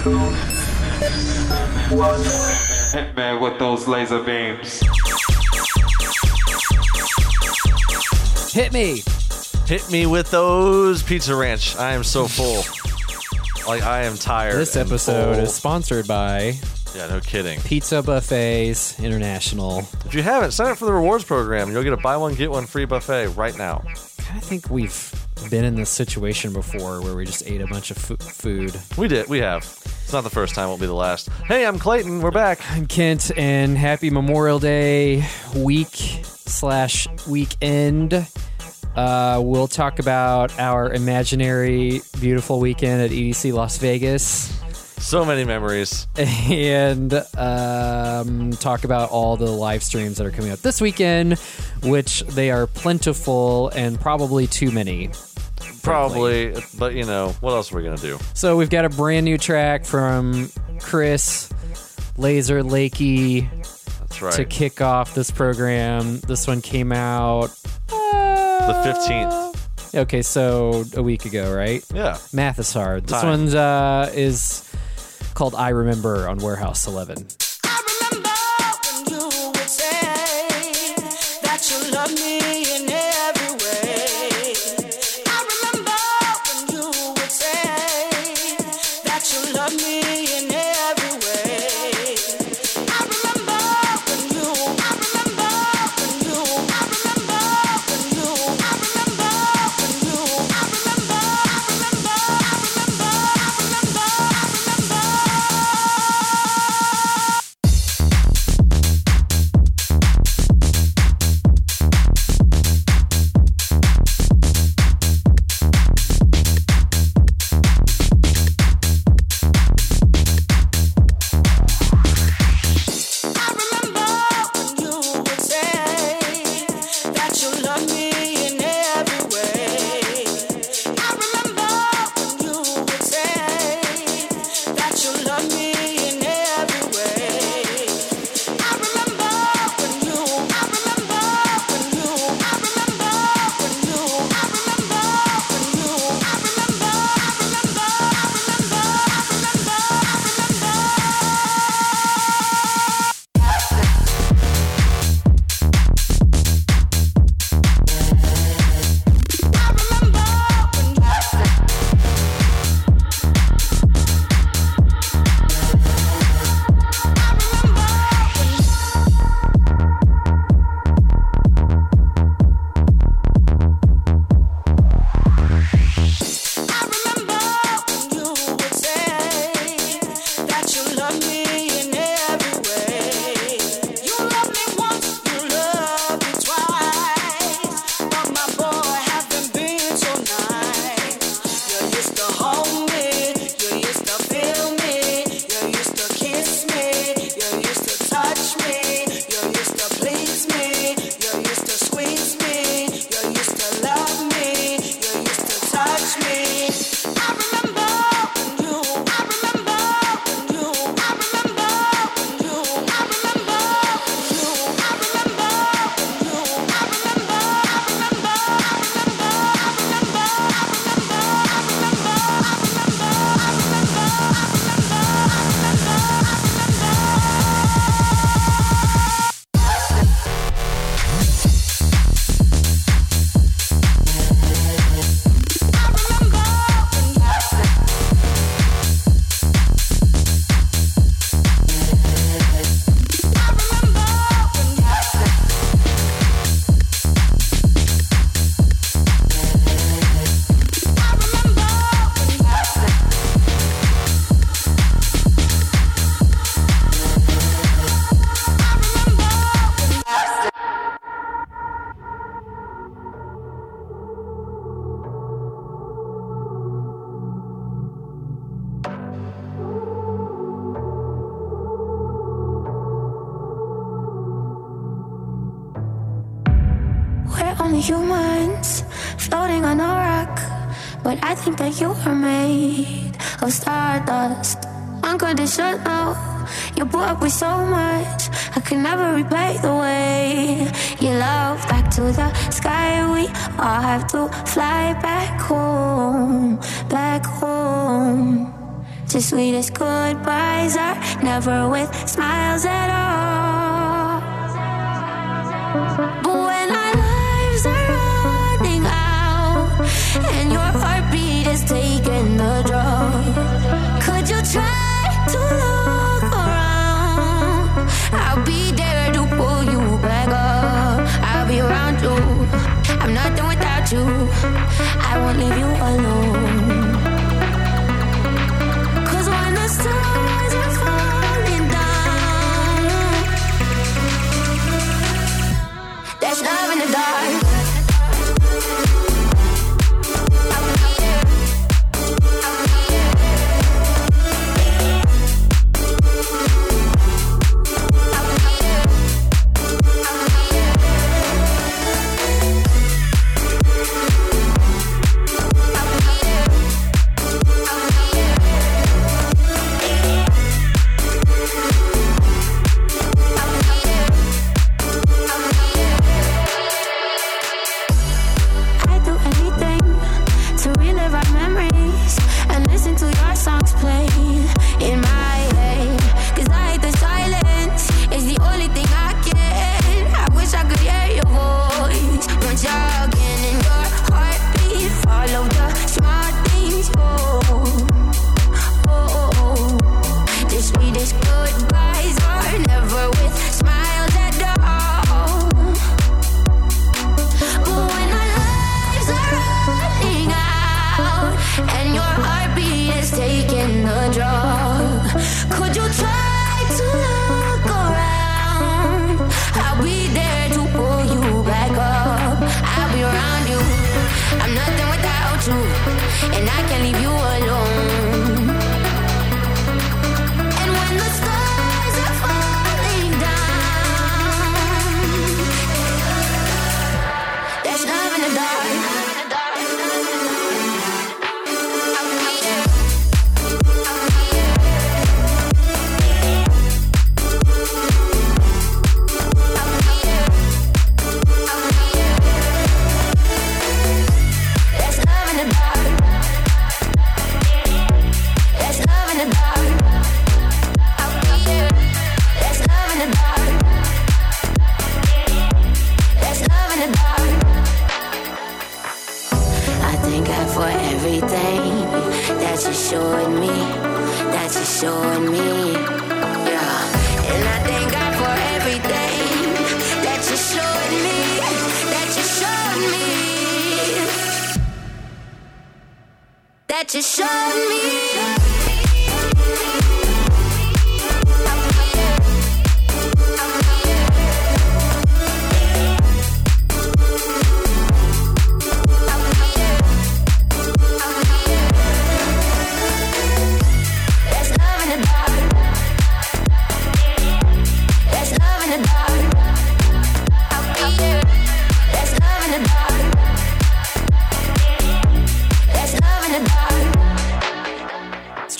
Hitman with those laser beams. Hit me. Hit me with those Pizza Ranch. I am so full. like I am tired. This episode full. is sponsored by Yeah, no kidding. Pizza Buffets International. If you haven't, sign up for the rewards program. You'll get a buy one get one free buffet right now. I think we've been in this situation before where we just ate a bunch of fu- food. We did. We have. It's not the first time. It won't be the last. Hey, I'm Clayton. We're back. I'm Kent, and happy Memorial Day week slash weekend. Uh, we'll talk about our imaginary beautiful weekend at EDC Las Vegas. So many memories. and um, talk about all the live streams that are coming up this weekend, which they are plentiful and probably too many. Probably, but you know what else are we gonna do? So we've got a brand new track from Chris Laser Lakey That's right. to kick off this program. This one came out uh, the fifteenth. Okay, so a week ago, right? Yeah. Math is hard. This Time. one's uh, is called "I Remember" on Warehouse Eleven. Leave you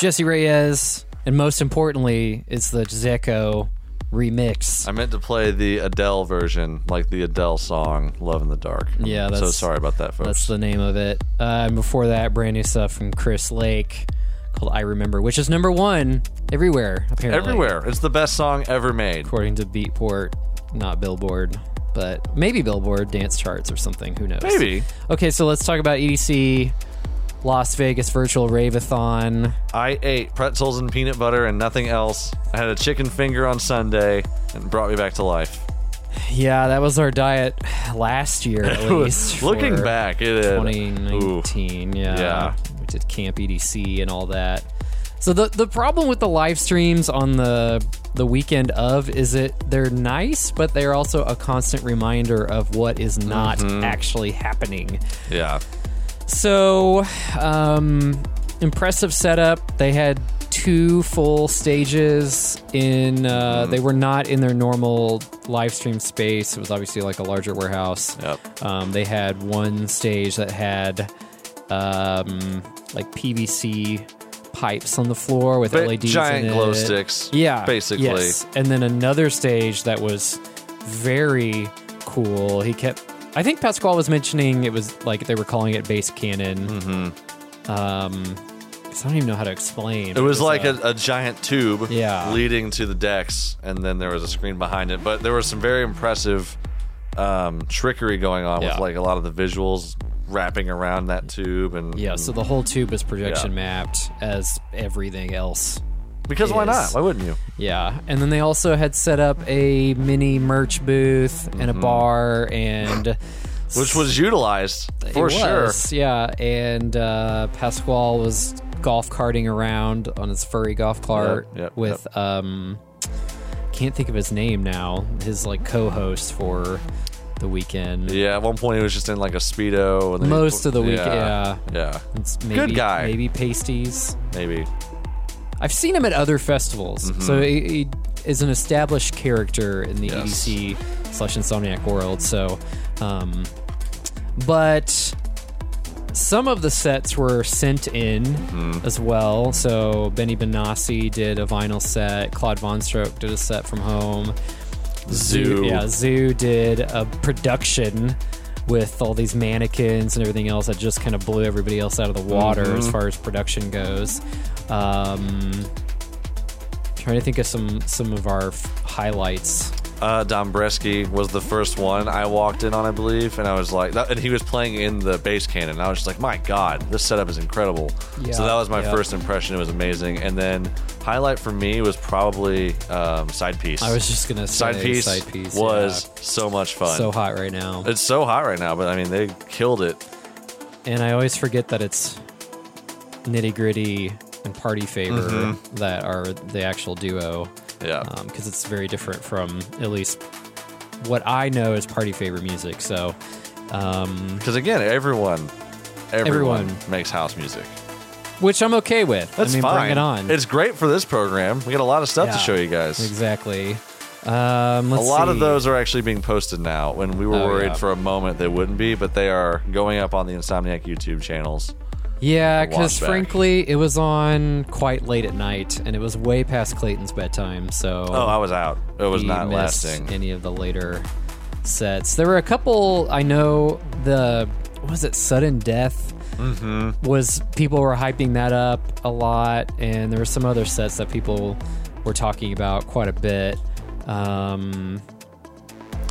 Jesse Reyes, and most importantly, it's the Zeko remix. I meant to play the Adele version, like the Adele song "Love in the Dark." Yeah, that's- so sorry about that, folks. That's the name of it. Uh, and before that, brand new stuff from Chris Lake called "I Remember," which is number one everywhere. Apparently, Everywhere, it's the best song ever made. according to Beatport, not Billboard, but maybe Billboard dance charts or something. Who knows? Maybe Okay, so let's talk about EDC Las Vegas Virtual Rave-a-thon. I ate pretzels and peanut butter and nothing else. I had a chicken finger on Sunday, and brought me back to life. Yeah, that was our diet last year, at least. Looking back, it is 2019. Yeah. Yeah. We did Camp EDC and all that. So the the problem with the live streams on the the weekend of is it they're nice, but they're also a constant reminder of what is not Mm-hmm. actually happening. Yeah. So, um, impressive setup. They had two full stages in. Uh, Mm-hmm. They were not in their normal live stream space. It was obviously like a larger warehouse. Yep. Um, they had one stage that had um, like PVC pipes on the floor with Ba- LEDs giant glow sticks, Yeah, basically. Yes. And then another stage that was very cool. He kept. I think Pasquale was mentioning it was like they were calling it bass cannon. Mm-hmm. Um, 'cause I don't even know how to explain. It was like a, a giant tube Yeah. leading to the decks, and then there was a screen behind it. But there was some very impressive um, trickery going on Yeah. with like a lot of the visuals wrapping around that tube, and Yeah, so the whole tube is projection Yeah. mapped as everything else. Because why not? Why wouldn't you? Yeah, and then they also had set up a mini merch booth and a bar and Mm-hmm. Which was utilized for It sure. Yeah, and uh, Pasquale was golf carting around on his furry golf cart Yep, yep, with um, can't think of his name now. His like co-host for the weekend. Yeah, at one point he was just in like a speedo. And then he Most of the week, yeah. yeah, It's maybe, Good guy. Maybe pasties. maybe. I've seen him at other festivals, so he, he is an established character in the Mm-hmm. Yes. EDC slash Insomniac world. So, um, but some of the sets were sent in Mm-hmm. as well. So Benny Benassi did a vinyl set. Claude Von Stroke did a set from home. Zhu. yeah, Zhu did a production with all these mannequins and everything else that just kind of blew everybody else out of the water Mm-hmm. as far as production goes. Um, trying to think of some some of our f- highlights. Uh, Dombresky was the first one I walked in on, I believe, and I was like, that, and he was playing in the bass cannon. And I was just like, my god, this setup is incredible. Yeah, so that was my yeah. first impression. It was amazing. And then highlight for me was probably um, side piece. I was just gonna say side piece, side piece was yeah. so much fun. so hot right now, It's so hot right now, but I mean, they killed it. and I always forget that it's Nitti Gritti and Party Favor Mm-hmm. that are the actual duo. Yeah. because it's very different from at least what I know is party favorite music. So, um, Because again, everyone, everyone, Everyone. makes house music. which I'm okay with. That's I mean, fine. bring it on. It's great for this program. We got a lot of stuff Yeah. to show you guys. exactly. Um, A lot of those are actually being posted now. When we were Oh, worried yeah. for a moment they wouldn't be, but they are going up on the Insomniac YouTube channels. Yeah, because frankly, it was on quite late at night, and it was way past Clayton's bedtime. So Oh, I was out. It was not lasting. any of the later sets. There were a couple. I know the what was it Svdden Death Mm-hmm. was people were hyping that up a lot, and there were some other sets that people were talking about quite a bit. Um,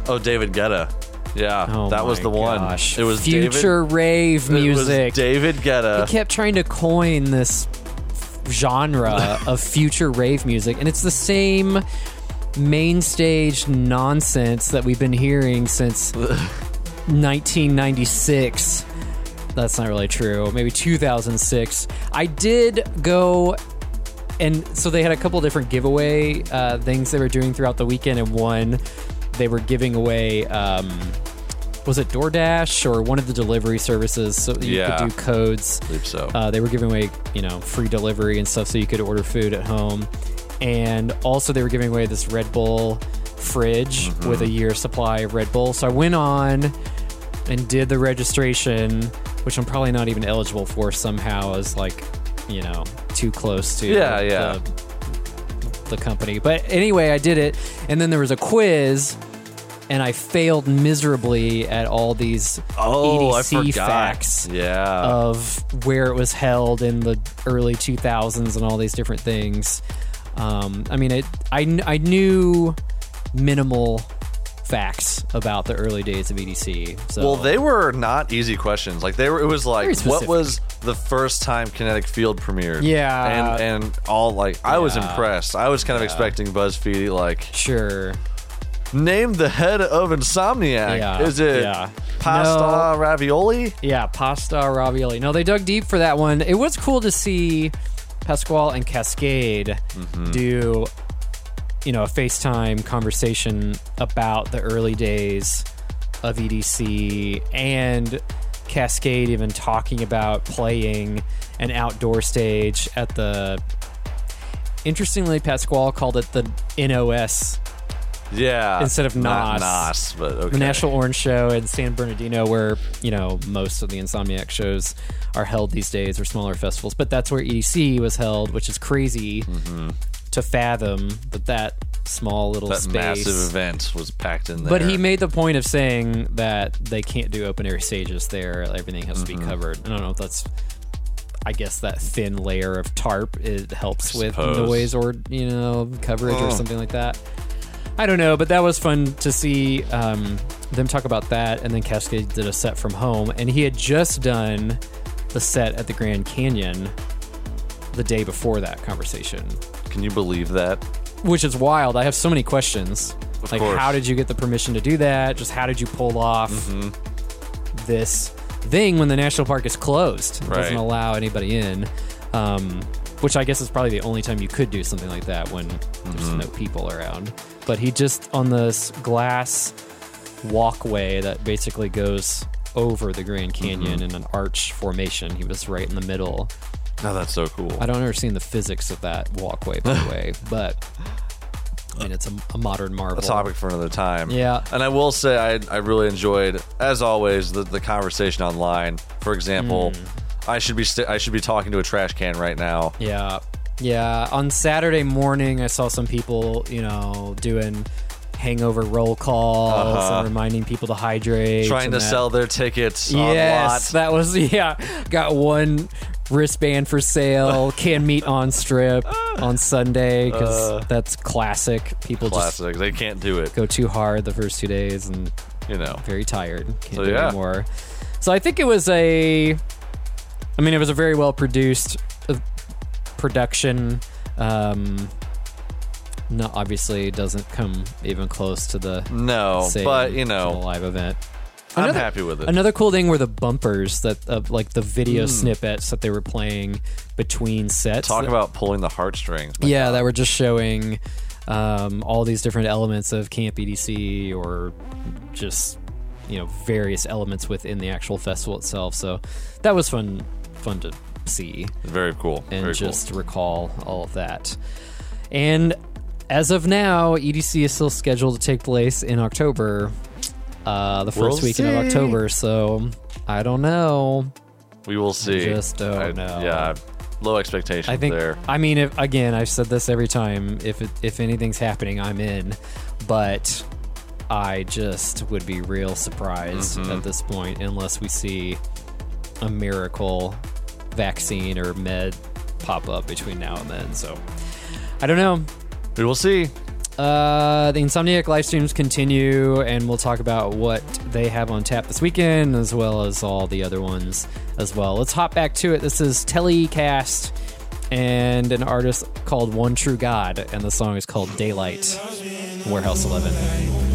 Oh, David Guetta. Yeah, oh that was the one. gosh. It was future rave music. It was David Guetta. He kept trying to coin this genre of future rave music, and it's the same main stage nonsense that we've been hearing since 1996. That's not really true. Maybe 2006. I did go and so they had a couple different giveaway uh, things they were doing throughout the weekend, and one they were giving away. Um, was it DoorDash or one of the delivery services? So you Yeah. could do codes. I believe so. Uh, they were giving away, you know, free delivery and stuff, so you could order food at home. And also, they were giving away this Red Bull fridge Mm-hmm. with a year supply of Red Bull. So I went on and did the registration, which I'm probably not even eligible for somehow, as like, you know, too close to Yeah, yeah. The, the company. But anyway, I did it, and then there was a quiz. And I failed miserably at all these oh, EDC facts Yeah. of where it was held in the early 2000s and all these different things. Um, I mean, it. I I knew minimal facts about the early days of EDC. So Well, they were not easy questions. Like they were. It was like, what was the first time Kinetic Field premiered? Yeah. and and all like I was impressed. I was kind of expecting BuzzFeed like sure. Name the head of Insomniac. Yeah, Is it yeah. pasta No. ravioli? Yeah, pasta ravioli. No, they dug deep for that one. It was cool to see Pasquale and Kaskade mm-hmm. do, you know, a FaceTime conversation about the early days of EDC and Kaskade even talking about playing an outdoor stage at the Interestingly, Pasquale called it the NOS, Yeah. Instead of Not NOS. But okay. the National Orange Show in San Bernardino, where you know most of the Insomniac shows are held these days, or smaller festivals. But that's where EDC was held, which is crazy to fathom that that small little Mm-hmm. That space. massive event was packed in there. But he made the point of saying that they can't do open air stages there. Everything has to Mm-hmm. be covered. I don't know if that's. I guess that thin layer of tarp it helps with noise or you know coverage or Oh. something like that. I don't know, but that was fun to see um, them talk about that. And then Kaskade did a set from home, and he had just done the set at the Grand Canyon the day before that conversation Can you believe that? which is wild. I have so many questions. Of like, course. how did you get the permission to do that? Just how did you pull off Mm-hmm. this thing when the national park is closed? It doesn't allow anybody in. Um, which I guess is probably the only time you could do something like that when there's Mm-hmm. no people around. But he just on this glass walkway that basically goes over the Grand Mm-hmm. Canyon in an arch formation. He was right in the middle. Oh, that's so cool. I don't understand the physics of that walkway, by the way, but I mean, it's a, a modern marvel. a topic for another time. Yeah. And I will say, I, I really enjoyed, as always, the, the conversation online. For example, Hmm. I should be st- I should be talking to a trash can right now. Yeah, yeah. On Saturday morning, I saw some people, you know, doing hangover roll calls Uh-huh. and reminding people to hydrate, Trying to that- sell their tickets Yes, lot. that was yeah. Got one wristband for sale. Can meet on strip on Sunday because Uh. that's classic. People just Classic. They can't do it. go too hard the first two days and You know. very tired. Can't So, do yeah. anymore. So I think it was a. I mean, it was a very well produced production. Um, no, obviously, it doesn't come even close to the. No, but you know, live event. I'm Another- happy with it. Another cool thing were the bumpers that, of like the video Hmm. snippets that they were playing between sets. Talk that- about pulling the heartstrings. yeah, God. that were just showing um, all these different elements of Camp EDC or just you know various elements within the actual festival itself. So that was fun, fun to see very cool. and very just recall all of that. And as of now, EDC is still scheduled to take place in October, uh, the 1st We'll weekend of. October. So I don't know. We will see. just don't I- know. Yeah, low expectations I think. there. I mean, if again, I've said this every time. If it, if anything's happening, I'm in. But I just would be real surprised Mm-hmm. at this point unless we see a miracle vaccine or med pop up between now and then. So I don't know. We will see. Uh, the Insomniac live streams continue, and we'll talk about what they have on tap this weekend, as well as all the other ones as well. Let's hop back to it. This is Telykast and an artist called One True God, and the song is called Daylight. Warehouse 11.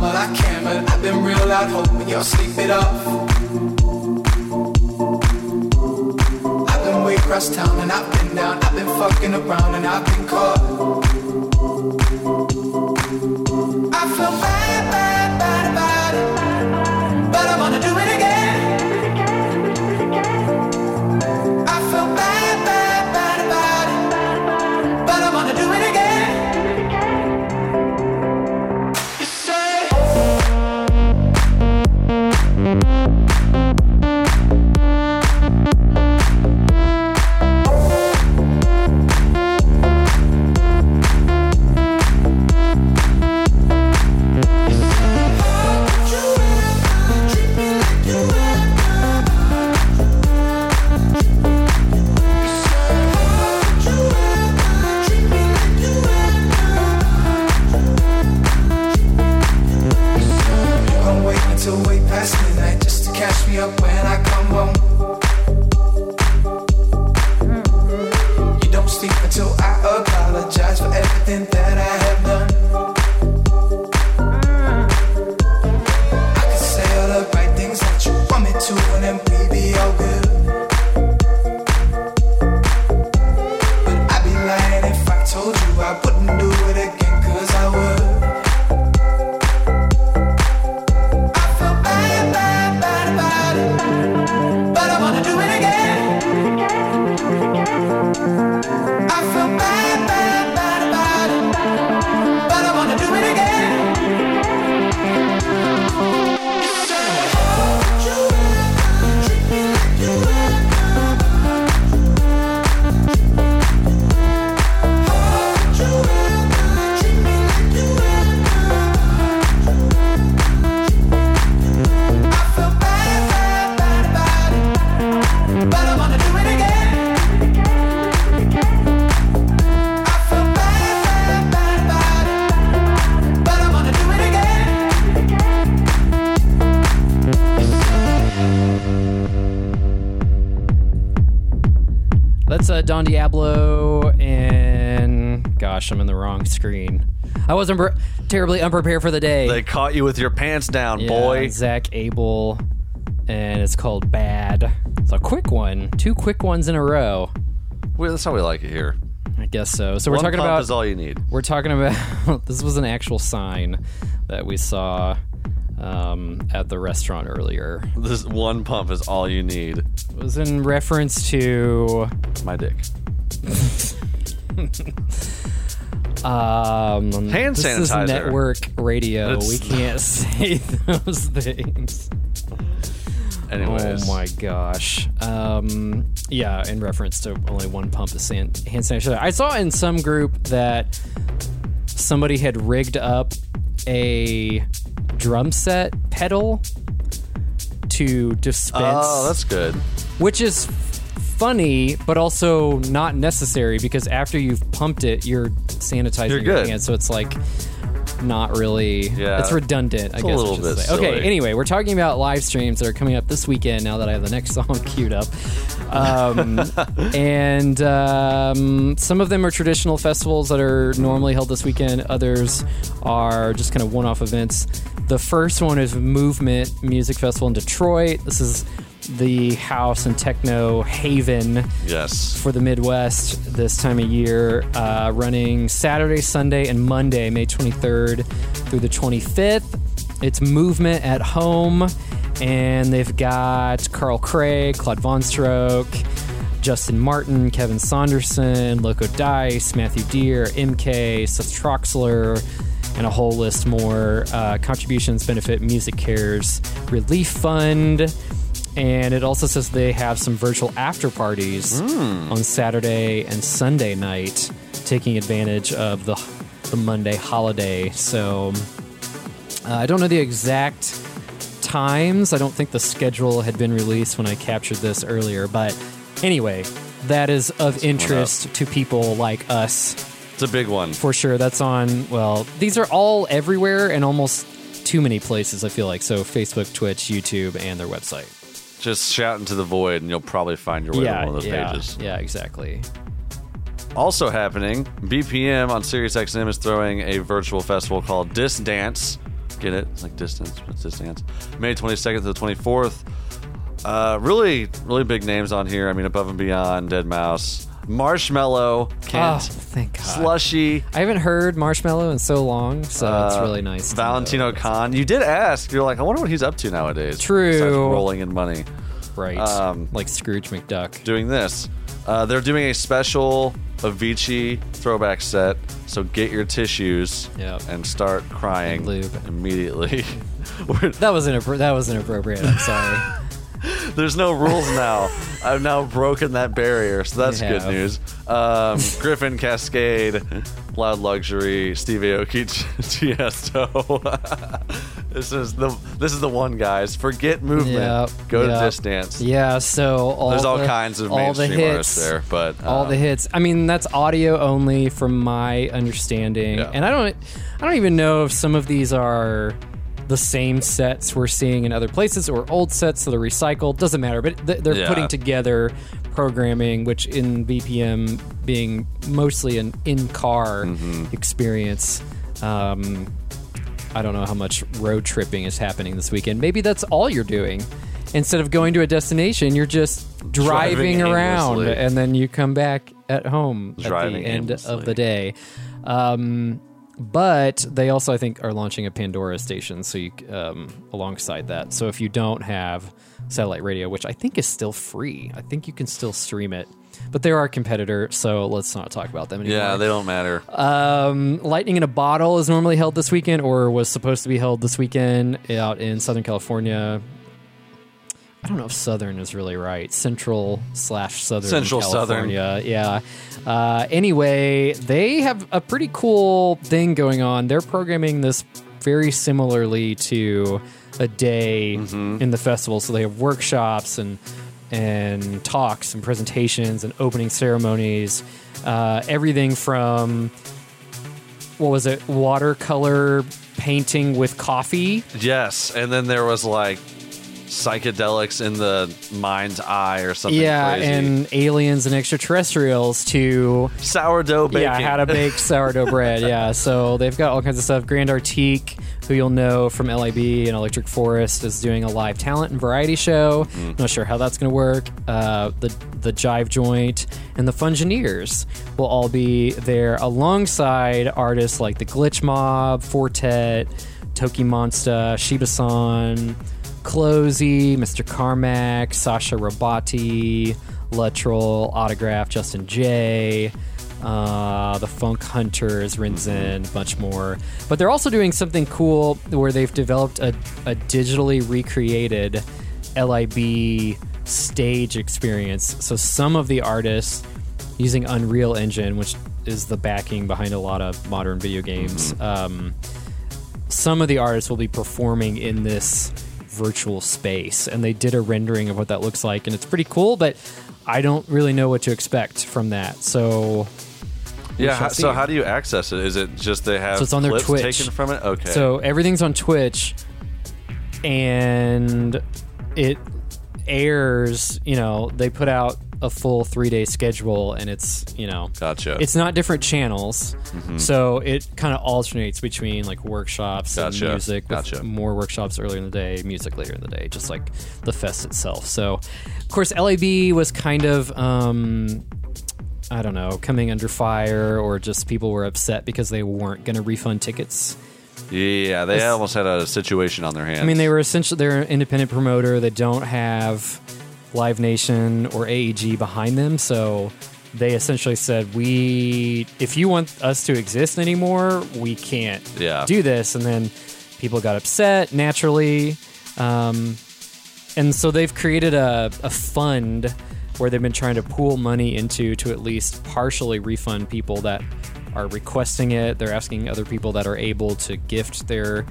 But I can't. But I've been real out hoping you'll sleep it off. I've been way across town and I've been down. I've been fucking around and I've been caught. Don Diablo, and gosh, I'm in the wrong screen. I wasn't terribly unprepared for the day. They caught you with your pants down, Yeah, boy. Zach Abel, and it's called Bad. It's a quick one, two quick ones in a row. Well, that's how we like it here. I guess so. So we're One talking pump about is all you need. we're talking about this was an actual sign that we saw um, at the restaurant earlier. This one pump is all you need. It was in reference to My dick. um, Hand this is sanitizer. network radio. It's- We can't say those things. Anyways. Oh my gosh. Um, yeah, in reference to only one pump of hand sanitizer. I saw in some group that somebody had rigged up a drum set pedal to dispense, Oh, that's good. which is funny, but also not necessary because after you've pumped it, you're sanitizing You're your hands. So it's like not really. Yeah. it's redundant. I It's a guess. little I bit say. Okay. silly. Anyway, we're talking about live streams that are coming up this weekend. Now that I have the next song queued up, um, and um, some of them are traditional festivals that are normally held this weekend. Others are just kind of one-off events. The first one is Movement Music Festival in Detroit. This is the house and techno haven Yes. for the Midwest this time of year, uh, running Saturday, Sunday, and Monday, May 23rd through the 25th. It's movement at home, and they've got Carl Craig, Claude Von Stroke, Justin Martin, Kevin Saunderson, Loco Dice, Matthew Dear, MK, Seth Troxler, and a whole list more. Uh, contributions benefit MusiCares Relief Fund. And it also says they have some virtual after parties on Saturday and Sunday night, taking advantage of the the Monday holiday. So uh, I don't know the exact times. I don't think the schedule had been released when I captured this earlier, but anyway, that is of interest to people like us It's a big one. for sure. That's on. Well, these are all everywhere and almost too many places. I feel like so Facebook, Twitch, YouTube, and their website. Just shout into the void, and you'll probably find your way yeah, to one of those yeah, pages. yeah, exactly. Also happening, BPM on SiriusXM is throwing a virtual festival called Dis Dance. Get it? It's like distance, but it's Dis Dance. May 22nd to the 24th. Uh, really, really big names on here. I mean, Above and Beyond, deadmau5, Marshmello, Oh, Kent, thank God. Slushii, I haven't heard Marshmello in so long, so it's uh, really nice. Valentino. Khan. You did ask. You're like, I wonder what he's up to nowadays. True. Rolling in money. right? um, like Scrooge McDuck. doing this. Uh, they're doing a special Avicii throwback set, so get your tissues Yep. and start crying And immediately. That was inappro- that was inappropriate. I'm sorry. There's no rules now. I've now broken that barrier, so that's good news. Um, Gryffin Kaskade, Loud Luxury, Steve Aoki, Tiesto. this is the this is the one, guys. Forget movement. Yep, Go yep. to distance. Yeah, so all There's all the- kinds of all the mainstream hits, artists there, but all um, the hits. I mean, that's audio only, from my understanding. Yeah. And I don't, I don't even know if some of these are the same sets we're seeing in other places or old sets that are recycled. Doesn't matter, but th- they're Yeah. putting together programming, which in BPM being mostly an in-car Mm-hmm. experience. Um, I don't know how much road tripping is happening this weekend. Maybe that's all you're doing. Instead of going to a destination, you're just driving, Driving around and then you come back at home at Driving the end of the day. Um, but they also, I think, are launching a Pandora station, so you um, alongside that. So if you don't have satellite radio, which I think is still free, I think you can still stream it. But they're our competitor, so let's not talk about them anymore. Yeah, they don't matter. Um, Lightning in a Bottle is normally held this weekend, or was supposed to be held this weekend out in Southern California. I don't know if Southern is really right. Central slash Southern Central Southern. California. Yeah. Uh, anyway, they have a pretty cool thing going on. They're programming this very similarly to a day Mm-hmm. in the festival. So they have workshops and and talks and presentations and opening ceremonies. Uh, everything from what was it, watercolor painting with coffee. Yes, and then there was like psychedelics in the mind's eye or something yeah, crazy. and aliens and extraterrestrials to sourdough baking. yeah, how to bake sourdough bread. Yeah, so they've got all kinds of stuff. Grand Artique, who you'll know from LIB and Electric Forest, is doing a live talent and variety show. Not sure how that's going to work. Uh, the the Jive Joint and the Fungineers will all be there alongside artists like the Glitch Mob, Fortet, TOKiMONSTA, Shiba-san, CloZee, Mr. Carmack, Sacha Robotti, Luttrell, Autograf, Justin Jay, uh, the Funk Hunters, Rinzen, a bunch more. But they're also doing something cool where they've developed a, a digitally recreated LIB stage experience. So some of the artists using Unreal Engine, which is the backing behind a lot of modern video games. Um, some of the artists will be performing in this virtual space, and they did a rendering of what that looks like, and it's pretty cool. But I don't really know what to expect from that. So yeah. shall how- see. So how do you access it? Is it just they have So it's on their clips Twitch. taken from it? Okay. So everything's on Twitch, and it airs. You know, they put out a full three day schedule, and it's you know, Gotcha. It's not different channels, so it kind of alternates between like workshops Gotcha. and music. With Gotcha. More workshops earlier in the day, music later in the day, just like the fest itself. So, of course, LAB was kind of. Um, I don't know, coming under fire, or just people were upset because they weren't going to refund tickets. yeah, they It's- almost had a situation on their hands. I mean, they were essentially they're an independent promoter. They don't have Live Nation or AEG behind them, so they essentially said, "We, if you want us to exist anymore, we can't Yeah. do this." And then people got upset naturally, um, and so they've created a, a fund where they've been trying to pool money into to at least partially refund people that are requesting it. They're asking other people that are able to gift their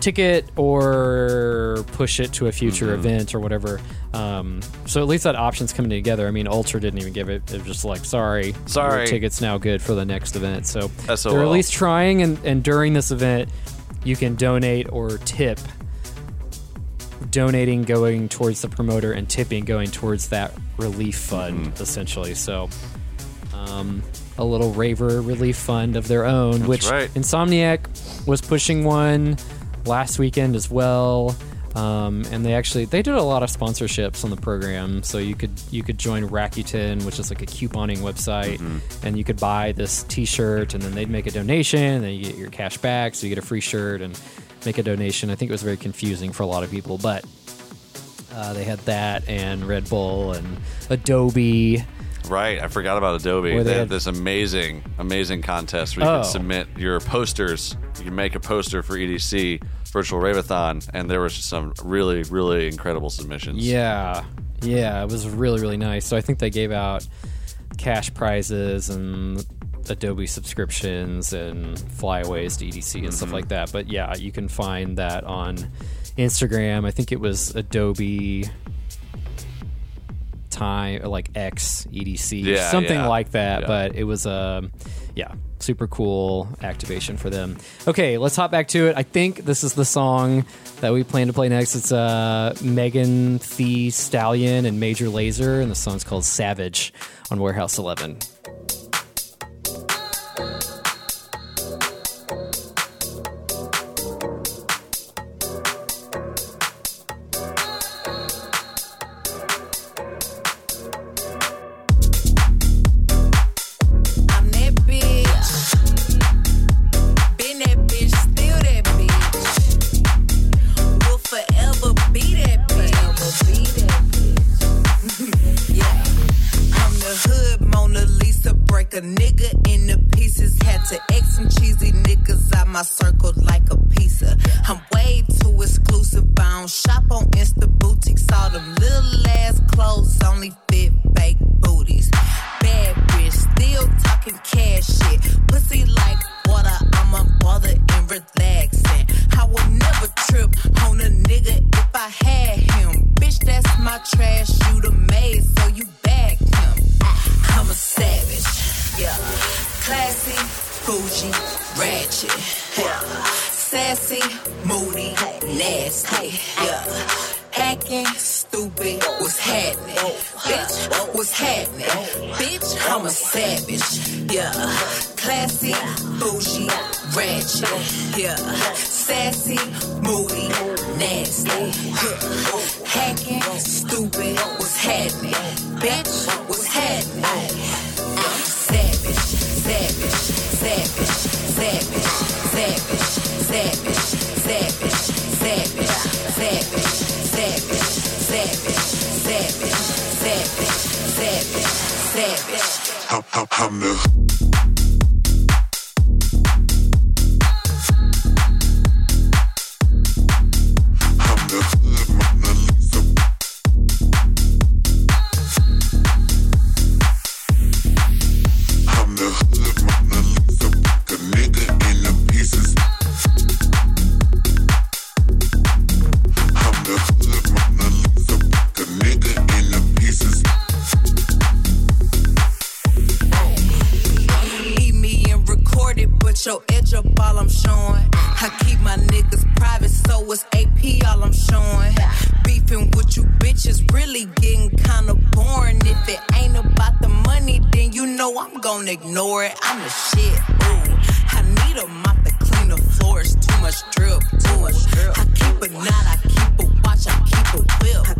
ticket or push it to a future Mm-hmm. event or whatever. Um, so at least that option's coming together. I mean, Ultra didn't even give it. It was just like, sorry, Sorry. your ticket's now good for the next event. So SOL. they're at least trying, and, and during this event, you can donate or tip. Donating going towards the promoter and tipping going towards that relief fund, Mm-hmm. essentially. So, um, a little raver relief fund of their own, which right. Insomniac was pushing one last weekend as well. Um, and they actually they did a lot of sponsorships on the program, so you could you could join Rakuten, which is like a couponing website, and you could buy this T-shirt, and then they'd make a donation, and then you get your cash back, so you get a free shirt and make a donation. I think it was very confusing for a lot of people, but uh, they had that and Red Bull and Adobe. Right, I forgot about Adobe. They, they have had- this amazing, amazing contest where you Oh. can submit your posters. You can make a poster for EDC Virtual Raveathon, and there was some really, really incredible submissions. Yeah, yeah, it was really really nice. So I think they gave out cash prizes and Adobe subscriptions and flyaways to EDC and stuff mm-hmm. like that. But yeah, you can find that on Instagram. I think it was Adobe time like X EDC Yeah, something yeah, like that. yeah. But it was um yeah super cool activation for them. Okay, let's hop back to it. I think this is the song that we plan to play next. It's uh, Megan Thee Stallion and Major Lazer, and the song's called Savage on Warehouse 11. A nigga into pieces. Had to X some cheesy niggas out my circle like a pizza. It's AP all I'm showing. Beefing with you bitches really getting kinda boring. If it ain't about the money, then you know I'm gonna ignore it. I'm the shit, ooh. I need a mop to clean the floors, too much drip, too much drip. I keep a knot, I keep a watch, I keep a whip,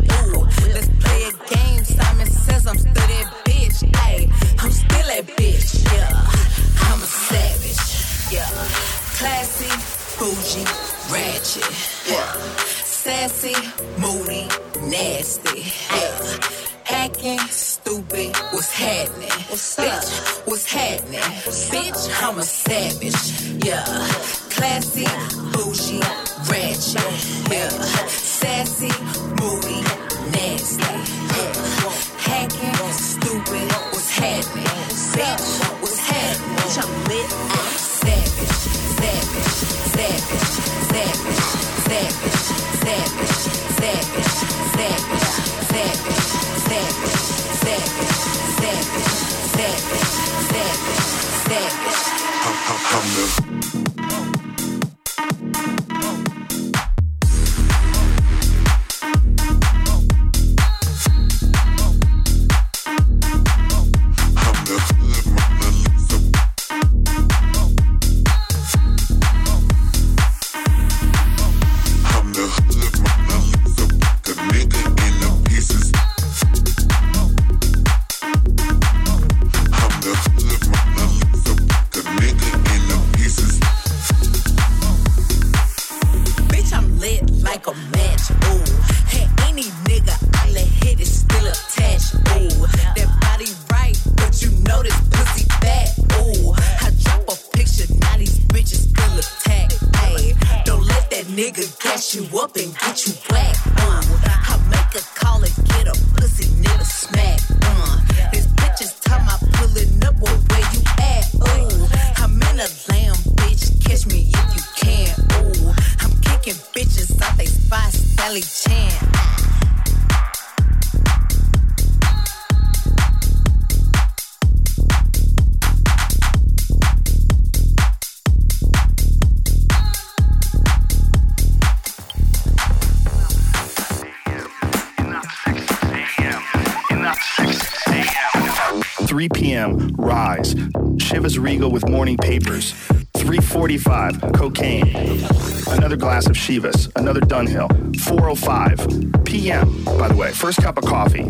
gas you up and get you back One.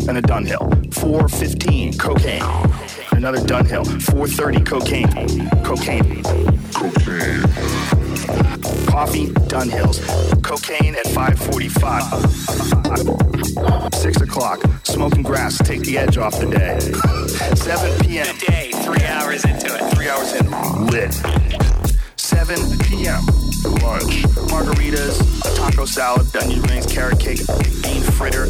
And a Dunhill. 415 cocaine. Another Dunhill. 430 cocaine. Cocaine. Cocaine. Coffee, Dunhills. Cocaine at 545. 6 o'clock. Smoking grass. Take the edge off the day. 7 p.m. Day, three hours into it. Three hours in. Lit. 7 p.m. Lunch. Margaritas, a taco salad, onion rings, carrot cake, bean fritter,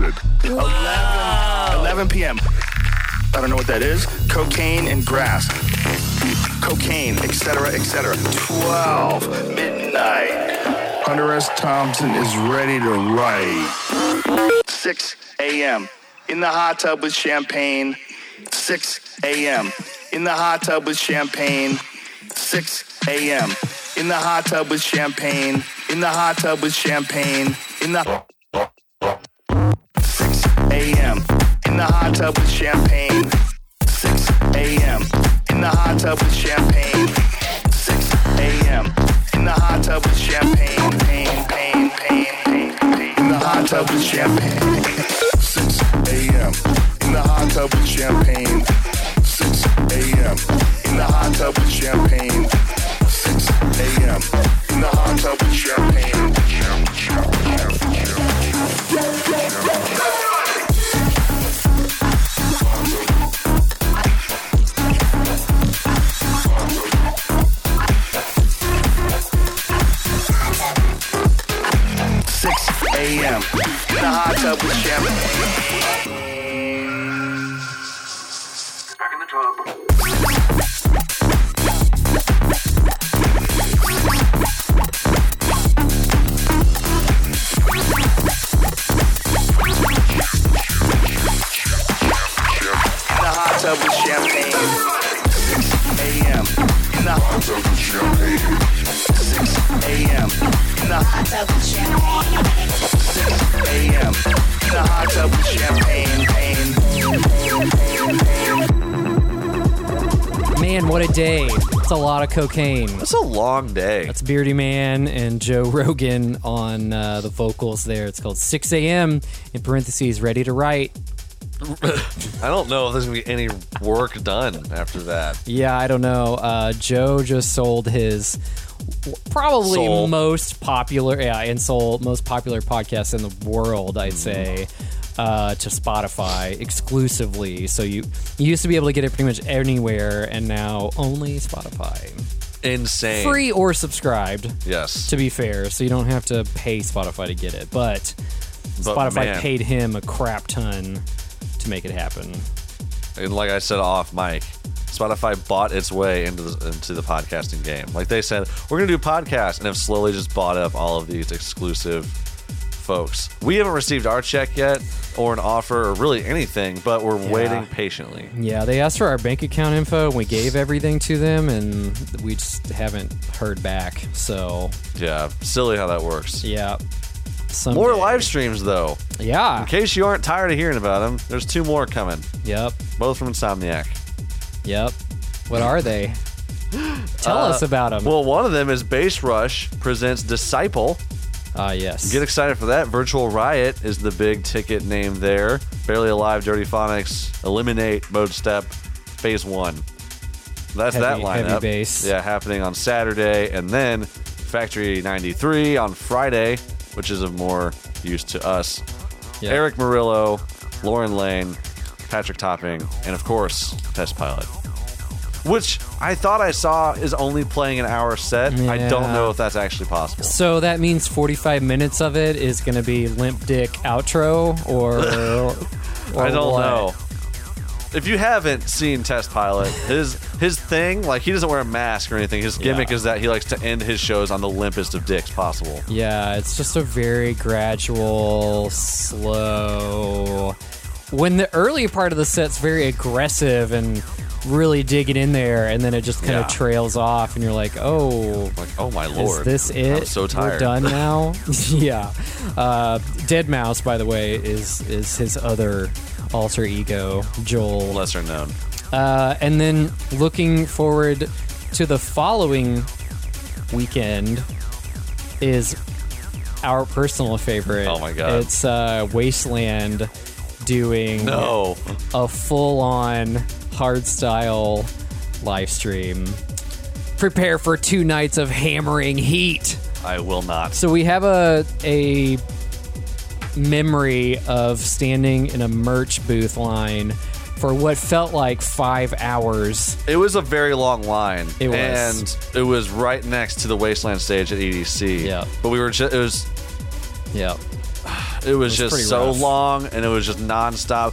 Acid. 11, 11 p.m. I don't know what that is. Cocaine and grass. Cocaine, etc., etc. 12 midnight. Hunter S. Thompson is ready to write. 6 a.m. In the hot tub with champagne. 6 a.m. In the hot tub with champagne. 6 a.m. In the hot tub with champagne. In the hot tub with champagne. In the the hot tub with champagne. 6 a.m. In the hot tub with champagne. 6 a.m. In the hot tub with champagne. Pain, pain, pain, pain, pain. In the hot tub with champagne. 6 a.m. In the hot tub with champagne. 6 a.m. In the hot tub with champagne. 6 a.m. In the hot tub with champagne. Tub with champagne. What a day. It's a lot of cocaine. It's a long day. That's Beardyman and Joe Rogan on uh, the vocals there. It's called 6 a.m. in parentheses, ready to write. I don't know if there's gonna be any work done after that. Yeah, I don't know. Uh, Joe just sold his probably Soul. most popular, yeah, and sold most popular podcast in the world, I'd say, uh, to Spotify exclusively. So you, you used to be able to get it pretty much anywhere, and now only Spotify. Insane. Free or subscribed, Yes. to be fair. So you don't have to pay Spotify to get it. But, But Spotify man. paid him a crap ton to make it happen. And like I said off mic, Spotify bought its way into the, into the podcasting game. Like they said, we're gonna do podcasts, and have slowly just bought up all of these exclusive folks. We haven't received our check yet, or an offer, or really anything, but we're waiting patiently. Yeah, they asked for our bank account info and we gave everything to them and we just haven't heard back. So, Yeah, silly how that works. yeah. Someday. More live streams though. Yeah. In case you aren't tired of hearing about them, there's two more coming. Yep. Both from Insomniac. Yep. What are they? Tell Uh, us about them. Well, one of them is Bass Rush presents Disciple. Ah, yes. Get excited for that. Virtual Riot is the big ticket name there. Barely Alive, Dirtyphonics, Eliminate, Modestep, Phase 1. That's that Heavy- lineup. heavy. Yeah, happening on Saturday. And then Factory 93 on Friday, which is of more use to us. Yeah. Eric Murillo, Lauren Lane, Patrick Topping, and of course, Test Pilot. Which I thought I saw is only playing an hour set. I don't know if that's actually possible. So that means 45 minutes of it is going to be limp dick outro or, or I don't what? know. If you haven't seen Test Pilot, his his thing, like he doesn't wear a mask or anything. His gimmick Yeah. is that he likes to end his shows on the limpest of dicks possible. Yeah, it's just a very gradual, slow. When the early part of the set's very aggressive and really digging in there, and then it just kind Yeah. of trails off, and you're like, oh, Like, oh my is lord, this it? I'm so tired. We're done now. yeah. Uh, deadmau5, by the way, is is his other alter ego, Joel. Lesser known. Uh, and then looking forward to the following weekend is our personal favorite. Oh my God. It's uh, Wasteland doing No, a full on hardstyle live stream. Prepare for two nights of hammering heat. I will not. So we have a a memory of standing in a merch booth line for what felt like five hours. It was a very long line. It was. and it was right next to the Wasteland stage at EDC. Yeah. but we were just it was Yeah. It was, pretty just so rough. long, and it was just nonstop.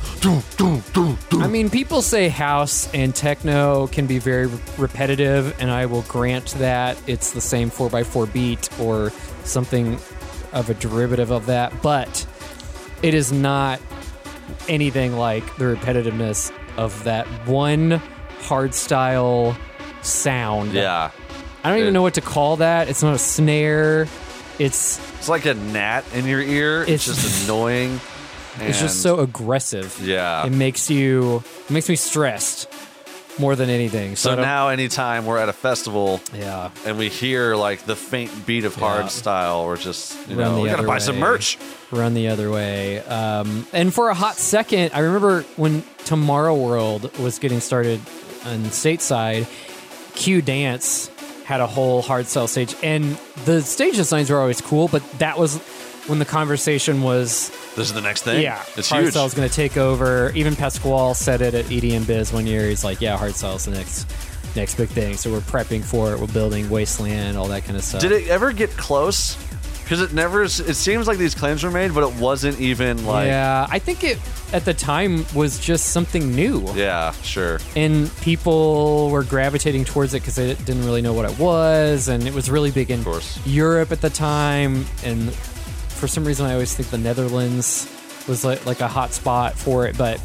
I mean, people say house and techno can be very repetitive, and I will grant that it's the same 4x4 beat or something of a derivative of that, but it is not anything like the repetitiveness of that one hardstyle sound. Yeah, I don't even It- know what to call that. It's not a snare. It's it's like a gnat in your ear. It's, It's- just annoying. it's just and- so aggressive. Yeah. It makes you it makes me stressed more than anything. So, So don't- now, anytime we're at a festival yeah. and we hear like the faint beat of hard style, we're just you Run know the we gotta other buy some way. merch. run the other way. Um, and for a hot second, I remember when TomorrowWorld was getting started on stateside, Q-dance had a whole hardstyle stage, and the stage designs were always cool, but that was when the conversation was This is the next thing. yeah, it's hard huge. is going to take over. Even Pasquale said it at EDM Biz one year. He's like, "Yeah, hard is the next next big thing." So we're prepping for it. We're building Wasteland, all that kind of stuff. Did it ever get close? Because it never. It seems like these claims were made, but it wasn't even like. yeah, I think it at the time was just something new. Yeah, sure. and people were gravitating towards it because they didn't really know what it was, and it was really big in. Europe at the time. And for some reason, I always think the Netherlands was like, like a hot spot for it, but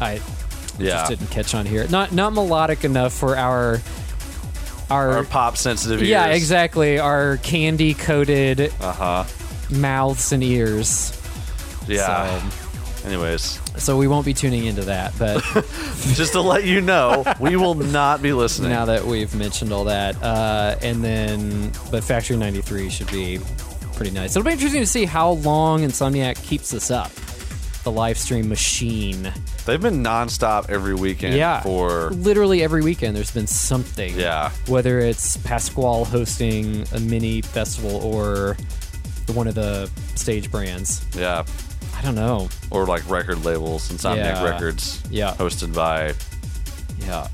I Yeah. just didn't catch on here. Not not melodic enough for our our, Our pop sensitive ears. yeah exactly our candy coated Uh huh. mouths and ears. Yeah. Anyways, So we won't be tuning into that, but. just to let you know, we will not be listening. now that we've mentioned all that. Uh, and then, but Factory 93 should be pretty nice. It'll be interesting to see how long Insomniac keeps this up. The live stream machine. They've been nonstop every weekend Yeah. for. Literally every weekend, there's been something. Yeah. Whether it's Pasquale hosting a mini festival or one of the stage brands. Yeah. I don't know. Or like record labels, Insomniac Yeah. Records. Yeah. Hosted by. Yeah.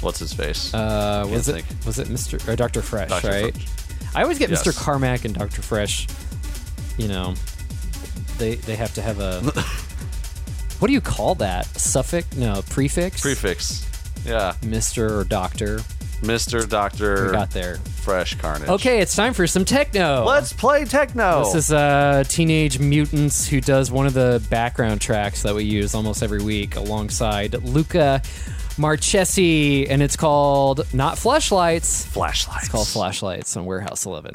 What's his face? Uh, was it think. was it Mr. or Dr. Fresh, Dr. right? Fresh. I always get Yes. Mr. Carmack and Dr. Fresh. You know, they they have to have a what do you call that? Suffix? No, prefix. Prefix. Yeah. Mr. or Doctor. Mr. Doctor. We got there. Fresh Carnage. Okay, it's time for some techno. Let's play techno. This is uh, Teenage Mutants, who does one of the background tracks that we use almost every week alongside Luca Marchesi, and it's called not Flashlights. Flashlights. It's called Flashlights on Warehouse 11.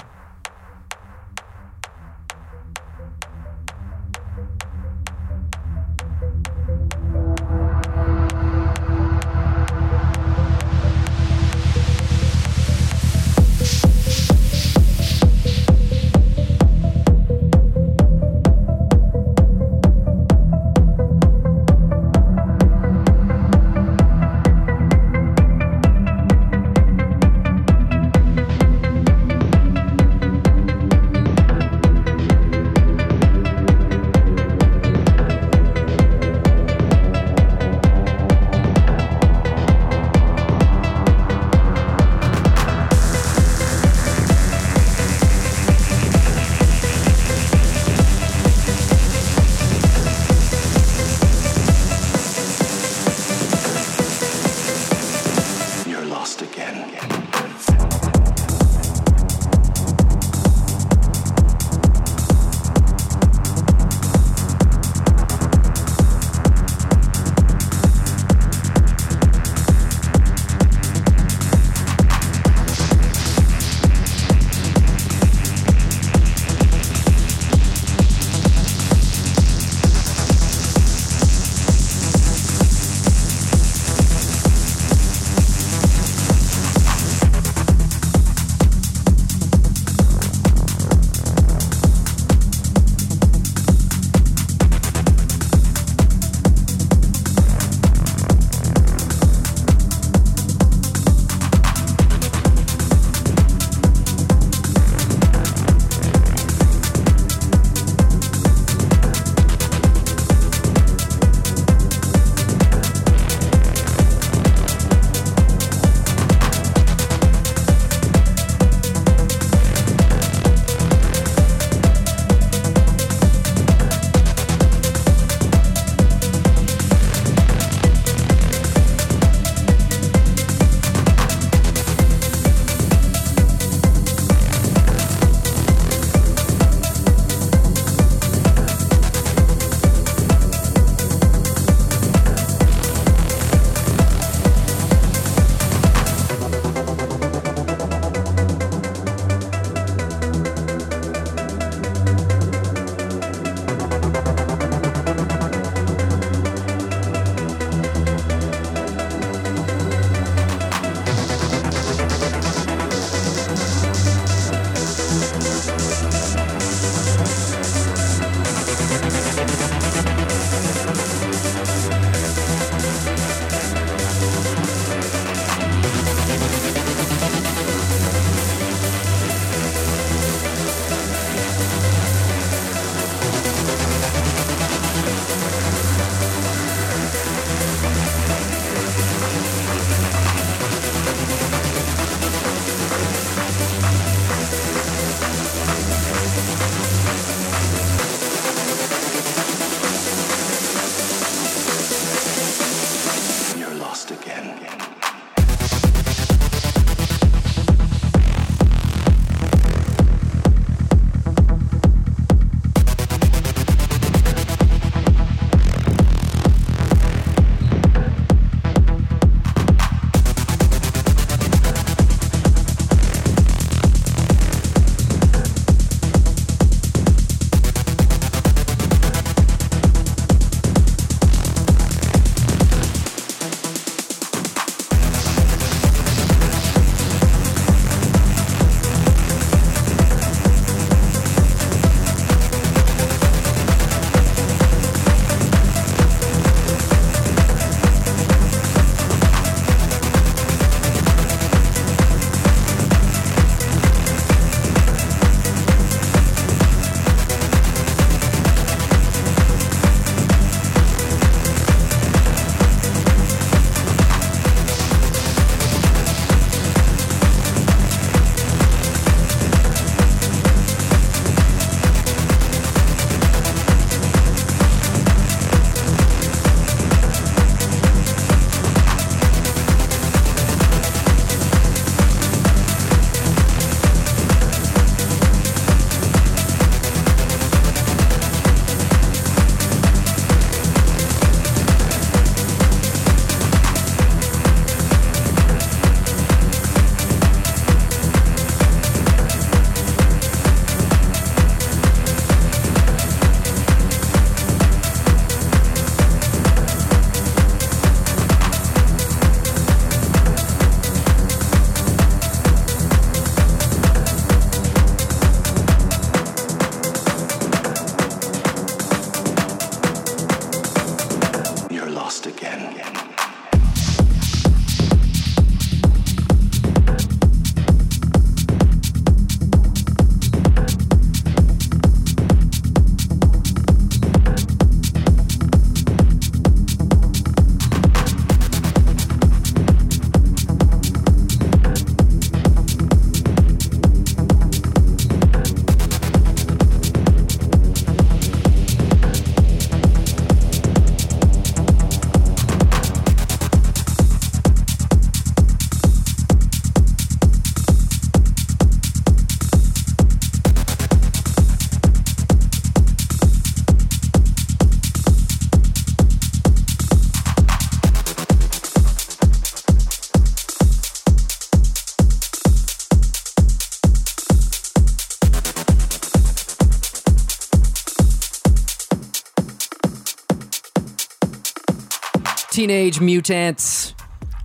Teenage Mutants.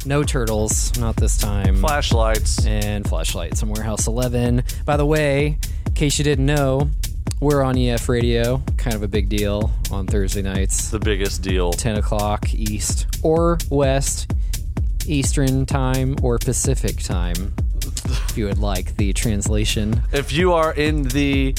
No turtles, not this time. Flashlights. and flashlights Warehouse 11. By the way, in case you didn't know, we're on EF Radio, kind of a big deal on Thursday nights, The biggest deal. 10 o'clock East or West, Eastern Time or Pacific Time, if you would like the translation. If you are in the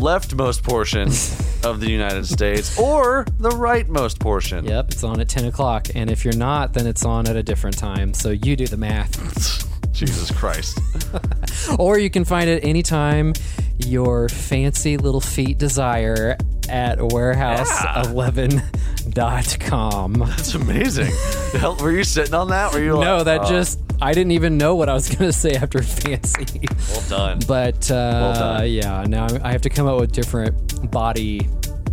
leftmost portion of the United States or the rightmost portion. Yep, it's on at 10 o'clock. And if you're not, then it's on at a different time. So you do the math. Jesus Christ. or you can find it anytime your fancy little feet desire at warehouse11.com. That's amazing. Hell, Were you sitting on that? Were you like, No, that oh, just, I didn't even know what I was going to say after fancy. well done. But uh, done. yeah, now I have to come up with different body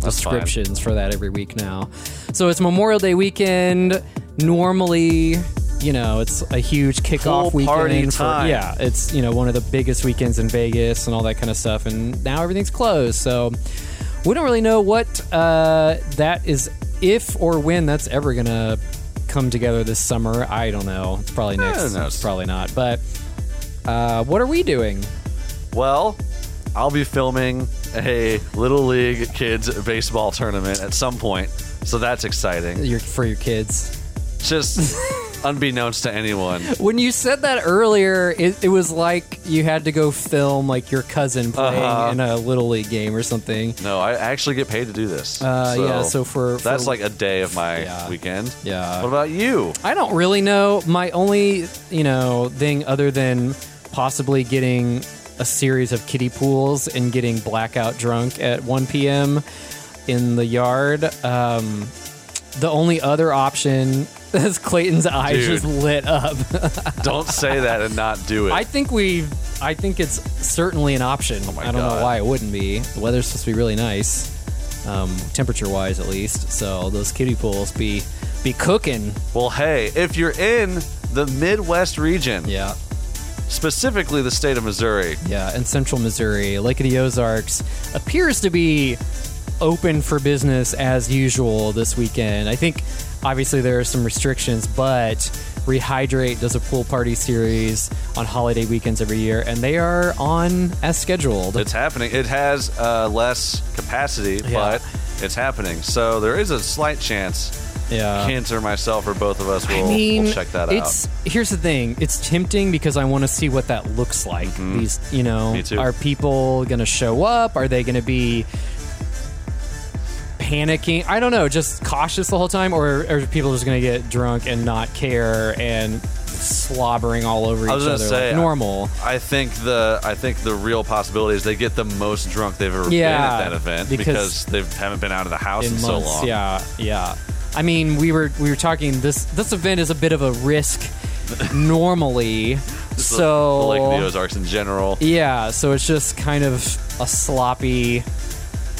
That's fine. descriptions for that every week now. So it's Memorial Day weekend. Normally, you know, it's a huge kickoff Full weekend. party for- time. yeah, it's you know one of the biggest weekends in Vegas and all that kind of stuff. And now everything's closed, so we don't really know what uh, that is, if or when that's ever gonna come together this summer. I don't know. It's probably next. knows? Probably not. But uh, what are we doing? Well, I'll be filming a Little League kids baseball tournament at some point. So that's exciting. Your, for your kids. Just unbeknownst to anyone. When you said that earlier, it, it was like you had to go film like your cousin playing Uh-huh. in a little league game or something. No, I actually get paid to do this. Uh, yeah, so for- that's for- like a day of my Yeah. weekend. Yeah. What about you? I don't really know. My only, you know, thing other than possibly getting a series of kiddie pools and getting blackout drunk at 1 p.m. in the yard. Um, the only other option is Clayton's eyes Dude. just lit up. Don't say that and not do it. I think we, I think it's certainly an option. my I don't God. know why it wouldn't be. The weather's supposed to be really nice, um, temperature wise at least. So those kiddie pools be be cooking. well, hey, if you're in the Midwest region, Yeah. specifically the state of Missouri, Yeah, in central Missouri, Lake of the Ozarks appears to be open for business as usual this weekend. I think obviously there are some restrictions, but Rehydrate does a pool party series on holiday weekends every year, and they are on as scheduled. it's happening. It has uh, less capacity, Yeah. but it's happening. So there is a slight chance yeah. Kent or myself or both of us will, I mean, will check that it's out. here's the thing. It's tempting because I want to see what that looks like. These, you know, Mm-hmm. Me too. are people going to show up? Are they going to be panicking? I don't know, just cautious the whole time, or are people just going to get drunk and not care and slobbering all over each I was other say like normal? I think the I think the real possibility is they get the most drunk they've ever Yeah, been at that event because- because, they haven't been out of the house in, in so long. Yeah, yeah. I mean, we were we were talking this this event is a bit of a risk normally. The- so the Lake of the Ozarks in general. Yeah, so it's just kind of a sloppy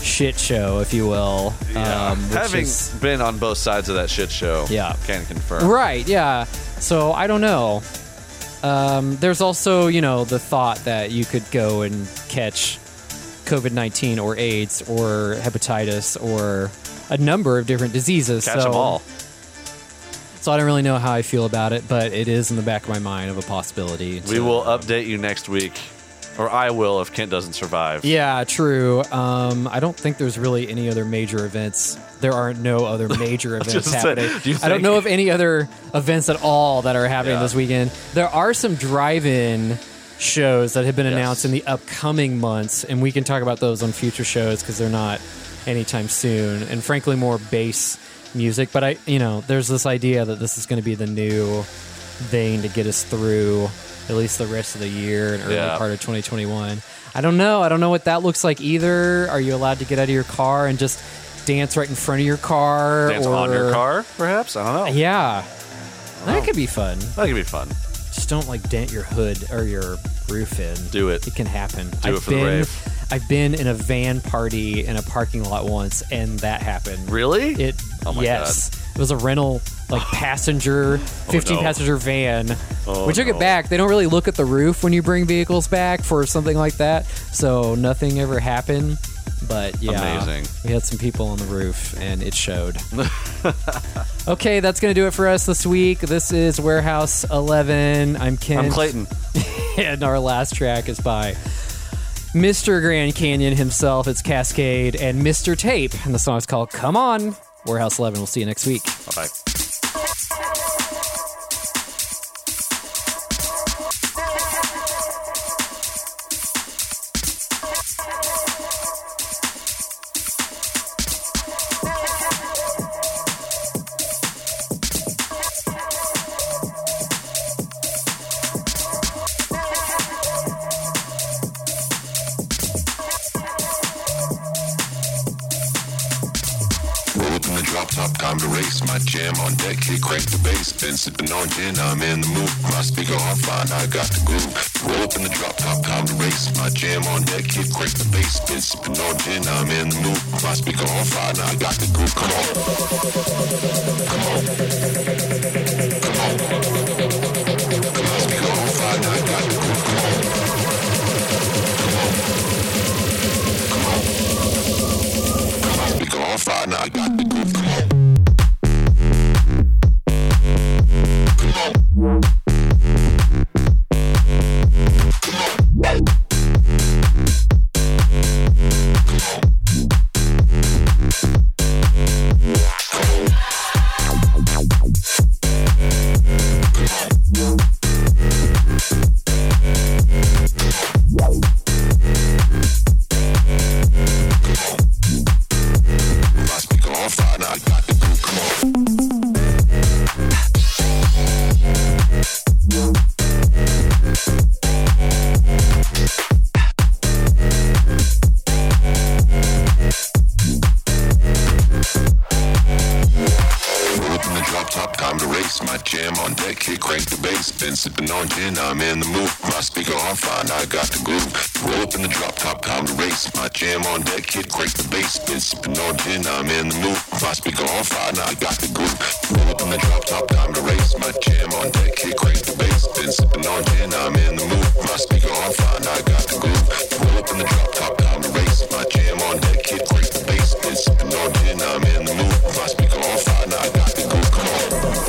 shit show, if you will. Yeah. Um, which Having is- been on both sides of that shit show, Yeah. can confirm. right, yeah. So I don't know. Um, there's also, you know, the thought that you could go and catch COVID 19 or AIDS or hepatitis or a number of different diseases. Catch so, them all. So I don't really know how I feel about it, but it is in the back of my mind of a possibility. We will update you next week, or I will if Kent doesn't survive. Yeah, true. Um, I don't think there's really any other major events. There are no other major events Just say, happening. do I don't know of any other events at all that are happening Yeah. this weekend. There are some drive-in shows that have been Yes. announced in the upcoming months, and we can talk about those on future shows because they're not anytime soon. And frankly, more bass music. But I, you know, there's this idea that this is going to be the new thing to get us through at least the rest of the year and early Yeah. part of 2021. I don't know. I don't know what that looks like either. Are you allowed to get out of your car and just dance right in front of your car? Dance or, on your car, perhaps? I don't know. Yeah. That could be fun. That could be fun. Just don't like dent your hood or your roof in. Do it. It can happen. Do I've it for the rave. I've been in a van party in a parking lot once, and that happened. Really? It. Oh my yes. It was a rental, like passenger, 15 no. passenger van. Oh, we took no. it back. They don't really look at the roof when you bring vehicles back for something like that, so nothing ever happened. But yeah, Amazing. we had some people on the roof, and it showed. okay, that's gonna do it for us this week. This is Warehouse 11. I'm Ken. I'm Clayton. and our last track is by Mr. Grand Canyon himself. It's Kaskade and Mr. Tape, and the song is called "Come On." Warehouse 11. We'll see you next week. Bye bye. On I'm in I'm in the mood. My speaker on fire, now I got the groove. Roll up in the drop top, time to race. My jam on deck, here crank the bass. Been sipping on gin, I'm in the mood. My speaker on fire, now I got the groove. Roll up in the drop top, time to race. My jam on deck, here crank the bass. Been sipping on gin, I'm in the mood. Now I speaker on fire, now I got the